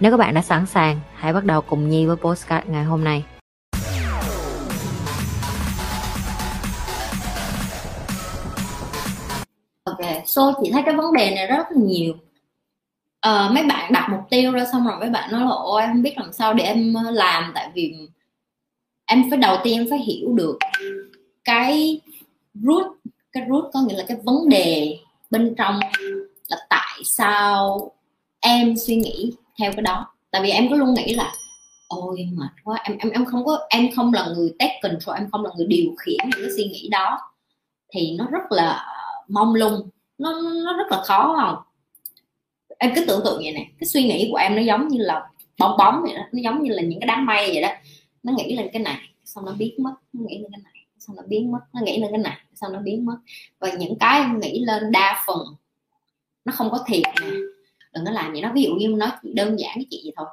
Nếu các bạn đã sẵn sàng, hãy bắt đầu cùng Nhi với postcard ngày hôm nay. Ok, so chị thấy cái vấn đề này rất là nhiều uh, mấy bạn đặt mục tiêu ra xong rồi mấy bạn nói là ôi em không biết làm sao để em ờ, làm tại vì em phải đầu tiên phải hiểu được cái root cái root có nghĩa là cái vấn đề bên trong là tại sao em suy nghĩ theo cái đó. Tại vì em cứ luôn nghĩ là, ôi, mệt quá, em em em không có, em không là người take control, em không là người điều khiển những cái suy nghĩ đó. Thì nó rất là mong lung, nó nó rất là khó. Không em cứ tưởng tượng vậy nè, cái suy nghĩ của em nó giống như là bong bóng vậy đó, nó giống như là những cái đám mây vậy đó. Nó nghĩ lên cái này, xong nó biến mất, nó nghĩ lên cái này, xong nó biến mất, nó nghĩ lên cái này, xong nó biến mất. Và những cái em nghĩ lên đa phần, nó không có thiệt nè đừng có làm vậy nó ví dụ như nói đơn giản cái chuyện gì thôi.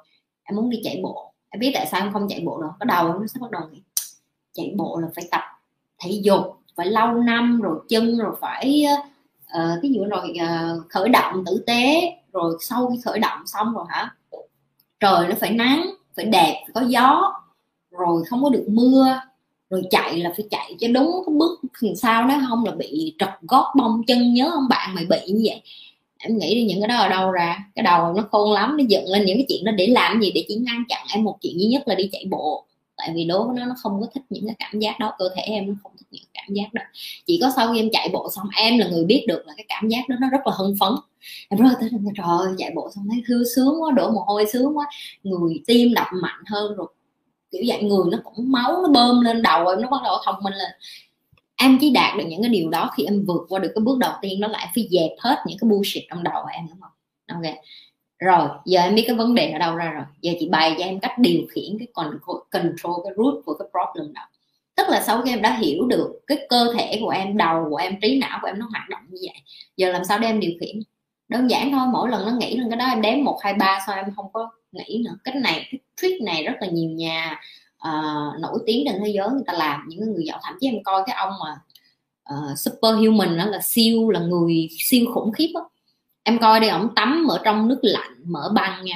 Em muốn đi chạy bộ. Em biết tại sao em không chạy bộ đâu bắt đầu nó sẽ bắt đầu nghĩ chạy bộ là phải tập thể dục phải lâu năm rồi chân rồi phải uh, cái gì rồi uh, khởi động tử tế. Rồi sau khi khởi động xong rồi hả? Trời nó phải nắng phải đẹp phải có gió. Rồi không có được mưa. Rồi chạy là phải chạy cho đúng cái bước làm sao nó không là bị trật gót bông chân nhớ không? Bạn mày bị như vậy em nghĩ đi, những cái đó ở đâu ra? Cái đầu nó khôn lắm, nó dựng lên những cái chuyện đó để làm gì? Để chỉ ngăn chặn em một chuyện duy nhất là đi chạy bộ. Tại vì đối với nó nó không có thích những cái cảm giác đó. Cơ thể em nó không thích những cảm giác đó. Chỉ có sau khi em chạy bộ xong, em là người biết được là cái cảm giác đó nó rất là hưng phấn. Em rất là thích trời ơi, chạy bộ xong thấy thư sướng quá, đổ mồ hôi sướng quá. Người tim đập mạnh hơn rồi. Kiểu dạng người nó cũng máu nó bơm lên đầu em, nó bắt đầu thông minh lên em chỉ đạt được những cái điều đó khi em vượt qua được cái bước đầu tiên đó là em phải dẹp hết những cái bullshit trong đầu của em, đúng không? Ok. Rồi, giờ em biết cái vấn đề ở đâu ra rồi. Giờ chị bày cho em cách điều khiển cái control cái root của cái problem đó. Tức là sau khi em đã hiểu được cái cơ thể của em, đầu của em, trí não của em nó hoạt động như vậy, giờ làm sao để em điều khiển? Đơn giản thôi, mỗi lần nó nghĩ lên cái đó em đếm một, hai, ba, sao em không có nghĩ nữa. Cái này, cái trick này rất là nhiều nhà uh, nổi tiếng trên thế giới người ta làm những người giàu thậm chí em coi cái ông mà uh, superhuman đó là siêu là người siêu khủng khiếp đó. em coi đi ông tắm ở trong nước lạnh mở băng nha.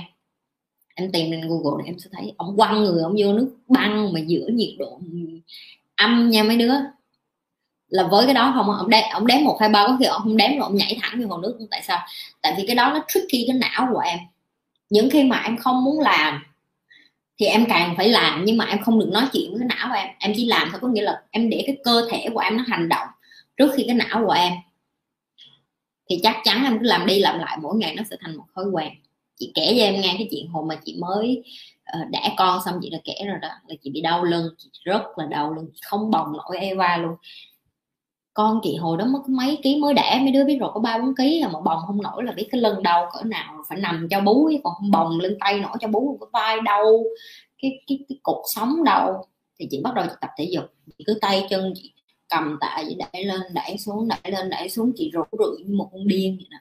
Em tìm lên google để em sẽ thấy ông quăng người ông vô nước băng mà giữa nhiệt độ âm nha mấy đứa. Là với cái đó không ông đếm ông đếm một hai ba có khi ông không đếm rồi ông nhảy thẳng vô hồ nước tại sao? Tại vì cái đó nó tricky cái não của em. Những khi mà em không muốn làm thì em càng phải làm, nhưng mà em không được nói chuyện với cái não của em. Em chỉ làm thôi, có nghĩa là em để cái cơ thể của em nó hành động trước khi cái não của em. Thì chắc chắn em cứ làm đi làm lại, mỗi ngày nó sẽ thành một thói quen. Chị kể cho em nghe cái chuyện hồi mà chị mới ờ, đẻ con xong, chị đã kể rồi đó, là chị bị đau lưng, chị rất là đau lưng không bồng nổi Eva luôn con chị hồi đó mất mấy ký mới đẻ, mấy đứa biết rồi, có ba bốn ký là mà bồng không nổi, là biết cái lưng đau cỡ nào phải nằm cho bú còn không bồng lưng tay nổi cho bú cái vai đau cái cái cái cột sống đau thì chị bắt đầu chị tập thể dục, chị cứ tay chân chị cầm tạ chị đẩy lên đẩy xuống đẩy lên đẩy xuống, chị rủ rượi như một con điên vậy đó.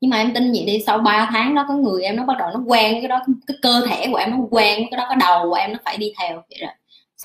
Nhưng mà em tin vậy đi, sau 3 tháng đó, có người em nó bắt đầu nó quen cái đó, cái cơ thể của em nó quen cái đó, cái đầu của em nó phải đi theo vậy rồi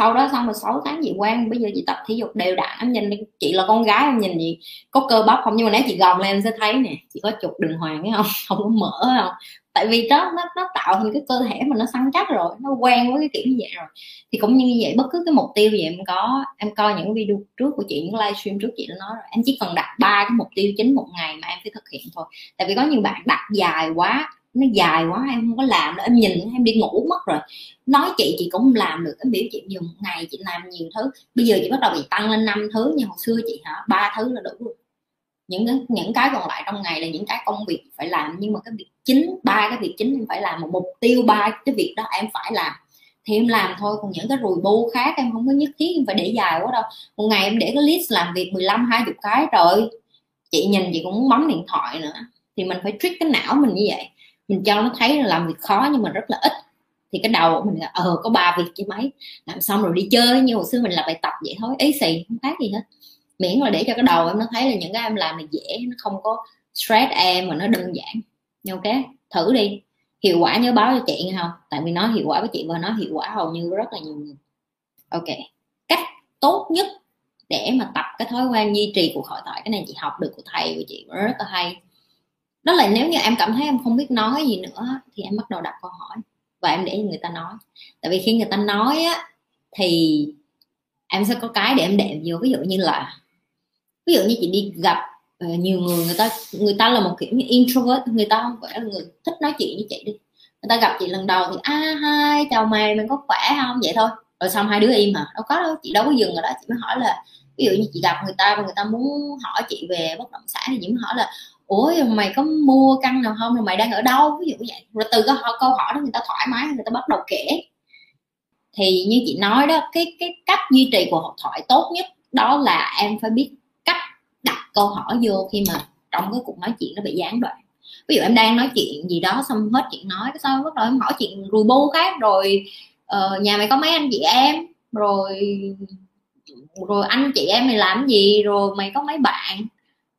sau đó xong rồi 6 tháng chị quen bây giờ chị tập thể dục đều đặn. Em nhìn chị là con gái, em nhìn gì có cơ bắp không? Nhưng mà nếu chị gồng lên em sẽ thấy nè, chị có trục đường hoàng ấy không? Không có mỡ không? Tại vì đó, nó nó tạo thành cái cơ thể mà nó săn chắc rồi, nó quen với cái kiểu như vậy rồi. Thì cũng như vậy, bất cứ cái mục tiêu gì em có, em coi những video trước của chị, những livestream trước chị đã nói rồi. Em chỉ cần đặt ba cái mục tiêu chính một ngày mà em phải thực hiện thôi. Tại vì có nhiều bạn đặt dài quá nó dài quá, em không có làm nữa, em nhìn em đi ngủ mất rồi. Nói chị chị cũng không làm được. Em biểu chị nhiều một ngày chị làm nhiều thứ. Bây giờ chị bắt đầu bị tăng lên năm thứ, nhưng hồi xưa chị hả, ba thứ là đủ rồi những cái những cái còn lại trong ngày là những cái công việc phải làm, nhưng mà cái việc chính, ba cái việc chính em phải làm một mục tiêu, ba cái việc đó em phải làm. Thì em làm thôi, còn những cái rùi bu khác em không có nhất thiết, em phải để dài quá đâu. Một ngày em để cái list làm việc 15 20 cái rồi. Chị nhìn chị cũng bấm điện thoại nữa. Thì mình phải trick cái não mình như vậy mình cho nó thấy là làm việc khó nhưng mà rất là ít. Thì cái đầu mình là ờ có ba việc chứ mấy. Làm xong rồi đi chơi, như hồi xưa mình làm bài tập vậy thôi. Ý xì, không khác gì hết. Miễn là để cho cái đầu em nó thấy là những cái em làm này dễ, nó không có stress em mà nó đơn giản. Ok, thử đi. Hiệu quả nhớ báo cho chị nghe không? Tại vì nó hiệu quả với chị và nó hiệu quả hầu như rất là nhiều người. Ok, cách tốt nhất để mà tập cái thói quen duy trì cuộc hội thoại, cái này chị học được của thầy của chị, rất là hay đó là nếu như em cảm thấy em không biết nói gì nữa thì em bắt đầu đặt câu hỏi và em để người ta nói. Tại vì khi người ta nói á, thì em sẽ có cái để em đệm vô. Ví dụ như là, ví dụ như chị đi gặp ờ, nhiều người người ta người ta là một kiểu như introvert, người ta không phải là người thích nói chuyện với chị đi. Người ta gặp chị lần đầu thì, a hai chào mày mình có khỏe không? Vậy thôi. Rồi xong hai đứa im hả? Đâu có đâu, chị đâu có dừng rồi đó. Chị mới hỏi là, ví dụ như chị gặp người ta và người ta muốn hỏi chị về bất động sản thì chị mới hỏi là ủa mày có mua căn nào không? Rồi mày đang ở đâu? Ví dụ như vậy. Rồi từ cái câu hỏi đó người ta thoải mái người ta bắt đầu kể. Thì như chị nói đó cái cái cách duy trì cuộc thoại tốt nhất đó là em phải biết cách đặt câu hỏi vô khi mà trong cái cuộc nói chuyện nó bị gián đoạn. Ví dụ em đang nói chuyện gì đó xong hết chuyện nói cái sau bắt đầu em hỏi chuyện rùi bu khác rồi uh, nhà mày có mấy anh chị em? Rồi rồi anh chị em mày làm gì? Rồi mày có mấy bạn?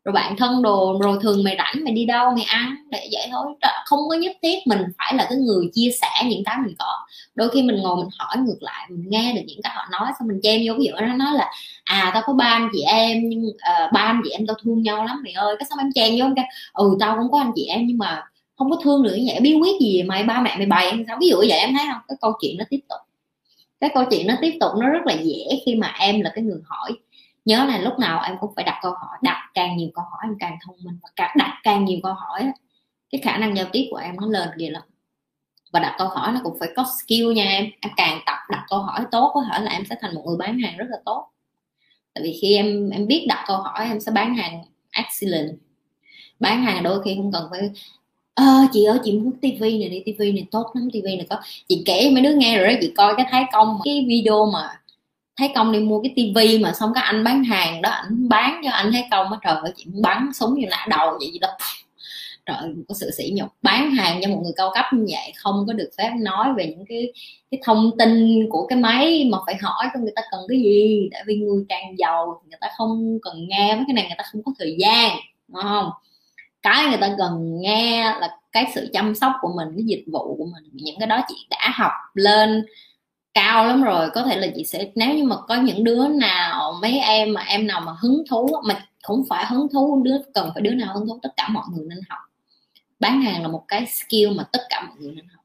Rồi bạn thân đồ rồi thường mày rảnh mày đi đâu mày ăn để vậy thôi. Không có nhất thiết mình phải là cái người chia sẻ những cái mình có. Đôi khi mình ngồi mình hỏi ngược lại mình nghe được những cái họ nói xong mình chen vô ví dụ nó nói là à tao có ba anh chị em nhưng uh, ba anh chị em tao thương nhau lắm mày ơi. Cái xong em chen vô em kêu ừ tao cũng có anh chị em nhưng mà không có thương được như vậy. Bí quyết gì mày ba mẹ mày bày sao? Ví dụ vậy em thấy không? Cái câu chuyện nó tiếp tục. Cái câu chuyện nó tiếp tục nó rất là dễ khi mà em là cái người hỏi nhớ là lúc nào em cũng phải đặt câu hỏi, đặt càng nhiều câu hỏi em càng thông minh. Và càng đặt càng nhiều câu hỏi cái khả năng giao tiếp của em nó lên kìa lắm. Và đặt câu hỏi nó cũng phải có skill nha em. Em càng tập đặt câu hỏi tốt có thể là em sẽ thành một người bán hàng rất là tốt. Tại vì khi em em biết đặt câu hỏi em sẽ bán hàng excellent. Bán hàng đôi khi không cần phải ờ chị ơi, chị muốn tivi này đi tivi này tốt lắm tivi này có. Chị kể mấy đứa nghe rồi đó, chị coi cái thái công cái video mà thấy công đi mua cái tivi mà xong các anh bán hàng đó anh bán cho anh, thấy công á, trời ơi, chị bắn súng như nã đầu vậy gì đó. Trời có sự sỉ nhục. Bán hàng cho một người cao cấp như vậy, không có được phép nói về những cái cái thông tin của cái máy mà phải hỏi cho người ta cần cái gì, tại vì người càng giàu người ta không cần nghe với cái này, người ta không có thời gian, đúng không? Cái người ta cần nghe là cái sự chăm sóc của mình, cái dịch vụ của mình, những cái đó chị đã học lên cao lắm rồi, có thể là chị sẽ, nếu như mà có những đứa nào, mấy em mà em nào mà hứng thú mà không phải hứng thú, đứa, cần phải đứa nào hứng thú, tất cả mọi người nên học. Bán hàng là một cái skill mà tất cả mọi người nên học.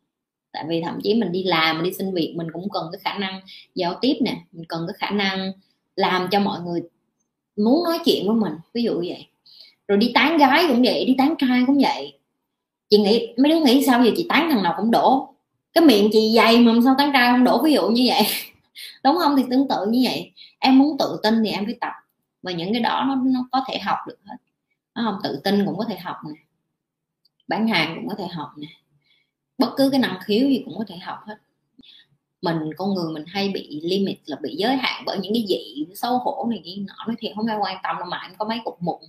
Tại vì thậm chí mình đi làm, mình đi xin việc, mình cũng cần cái khả năng giao tiếp nè, mình cần cái khả năng làm cho mọi người muốn nói chuyện với mình, ví dụ vậy. Rồi đi tán gái cũng vậy, đi tán trai cũng vậy. Chị nghĩ, mấy đứa nghĩ sao giờ chị tán thằng nào cũng đổ cái miệng chị dày mà sao tán trai không đổ? Ví dụ như vậy. Đúng không? Thì tương tự như vậy. Em muốn tự tin thì em phải tập. Và những cái đó nó, nó có thể học được hết. Nó không? Tự tin cũng có thể học nè. Bán hàng cũng có thể học nè. Bất cứ cái năng khiếu gì cũng có thể học hết. Mình con người mình hay bị limit là bị giới hạn bởi những cái gì xấu hổ này kia nọ. Nói thiệt không ai quan tâm đâu mà em có mấy cục mụn.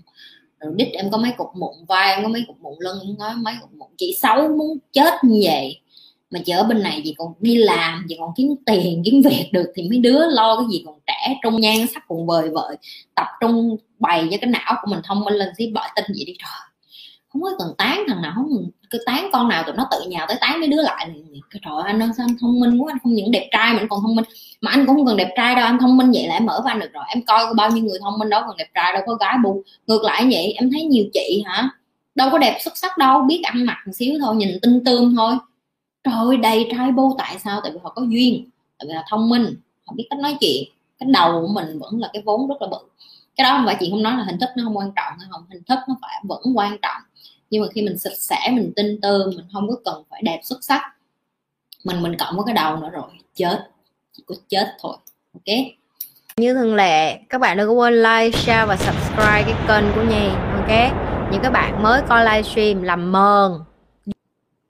Rồi đít em có mấy cục mụn vai em có mấy cục mụn lưng em có mấy cục mụn. Chị xấu muốn chết như vậy mà chị ở bên này chị còn đi làm chị còn kiếm tiền, kiếm việc được thì mấy đứa lo cái gì còn trẻ trung nhan sắc, còn vời vợi, tập trung bày cho cái não của mình thông minh lên xí bợi tin vậy đi. Trời, không có cần tán thằng nào, không cứ tán con nào tụi nó tự nhào tới tán mấy đứa lại. Cái trời anh ơi, sao anh thông minh quá, anh không những đẹp trai mà anh còn thông minh. Mà anh cũng không cần đẹp trai đâu, anh thông minh vậy là em mở van được rồi. Em coi bao nhiêu người thông minh đó còn đẹp trai, đâu có gái bu. Ngược lại vậy, em thấy nhiều chị hả, đâu có đẹp xuất sắc đâu, biết ăn mặc một xíu thôi, nhìn tinh tươm thôi trời ơi đầy trai bô tại sao? Tại vì họ có duyên, tại vì họ thông minh, họ biết cách nói chuyện. Cái đầu của mình vẫn là cái vốn rất là bự. Cái đó không phải chị không nói là hình thức nó không quan trọng hay không, hình thức nó phải vẫn quan trọng. Nhưng mà khi mình sạch sẽ, mình tin tư mình không có cần phải đẹp xuất sắc, mình mình cộng với cái đầu nữa rồi, chết. Chỉ có chết thôi, ok? Như thường lệ, các bạn đừng có quên like, share và subscribe cái kênh của nhi, ok? Những các bạn mới coi livestream làm mờn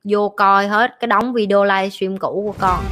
vô coi hết cái đóng video livestream cũ của con.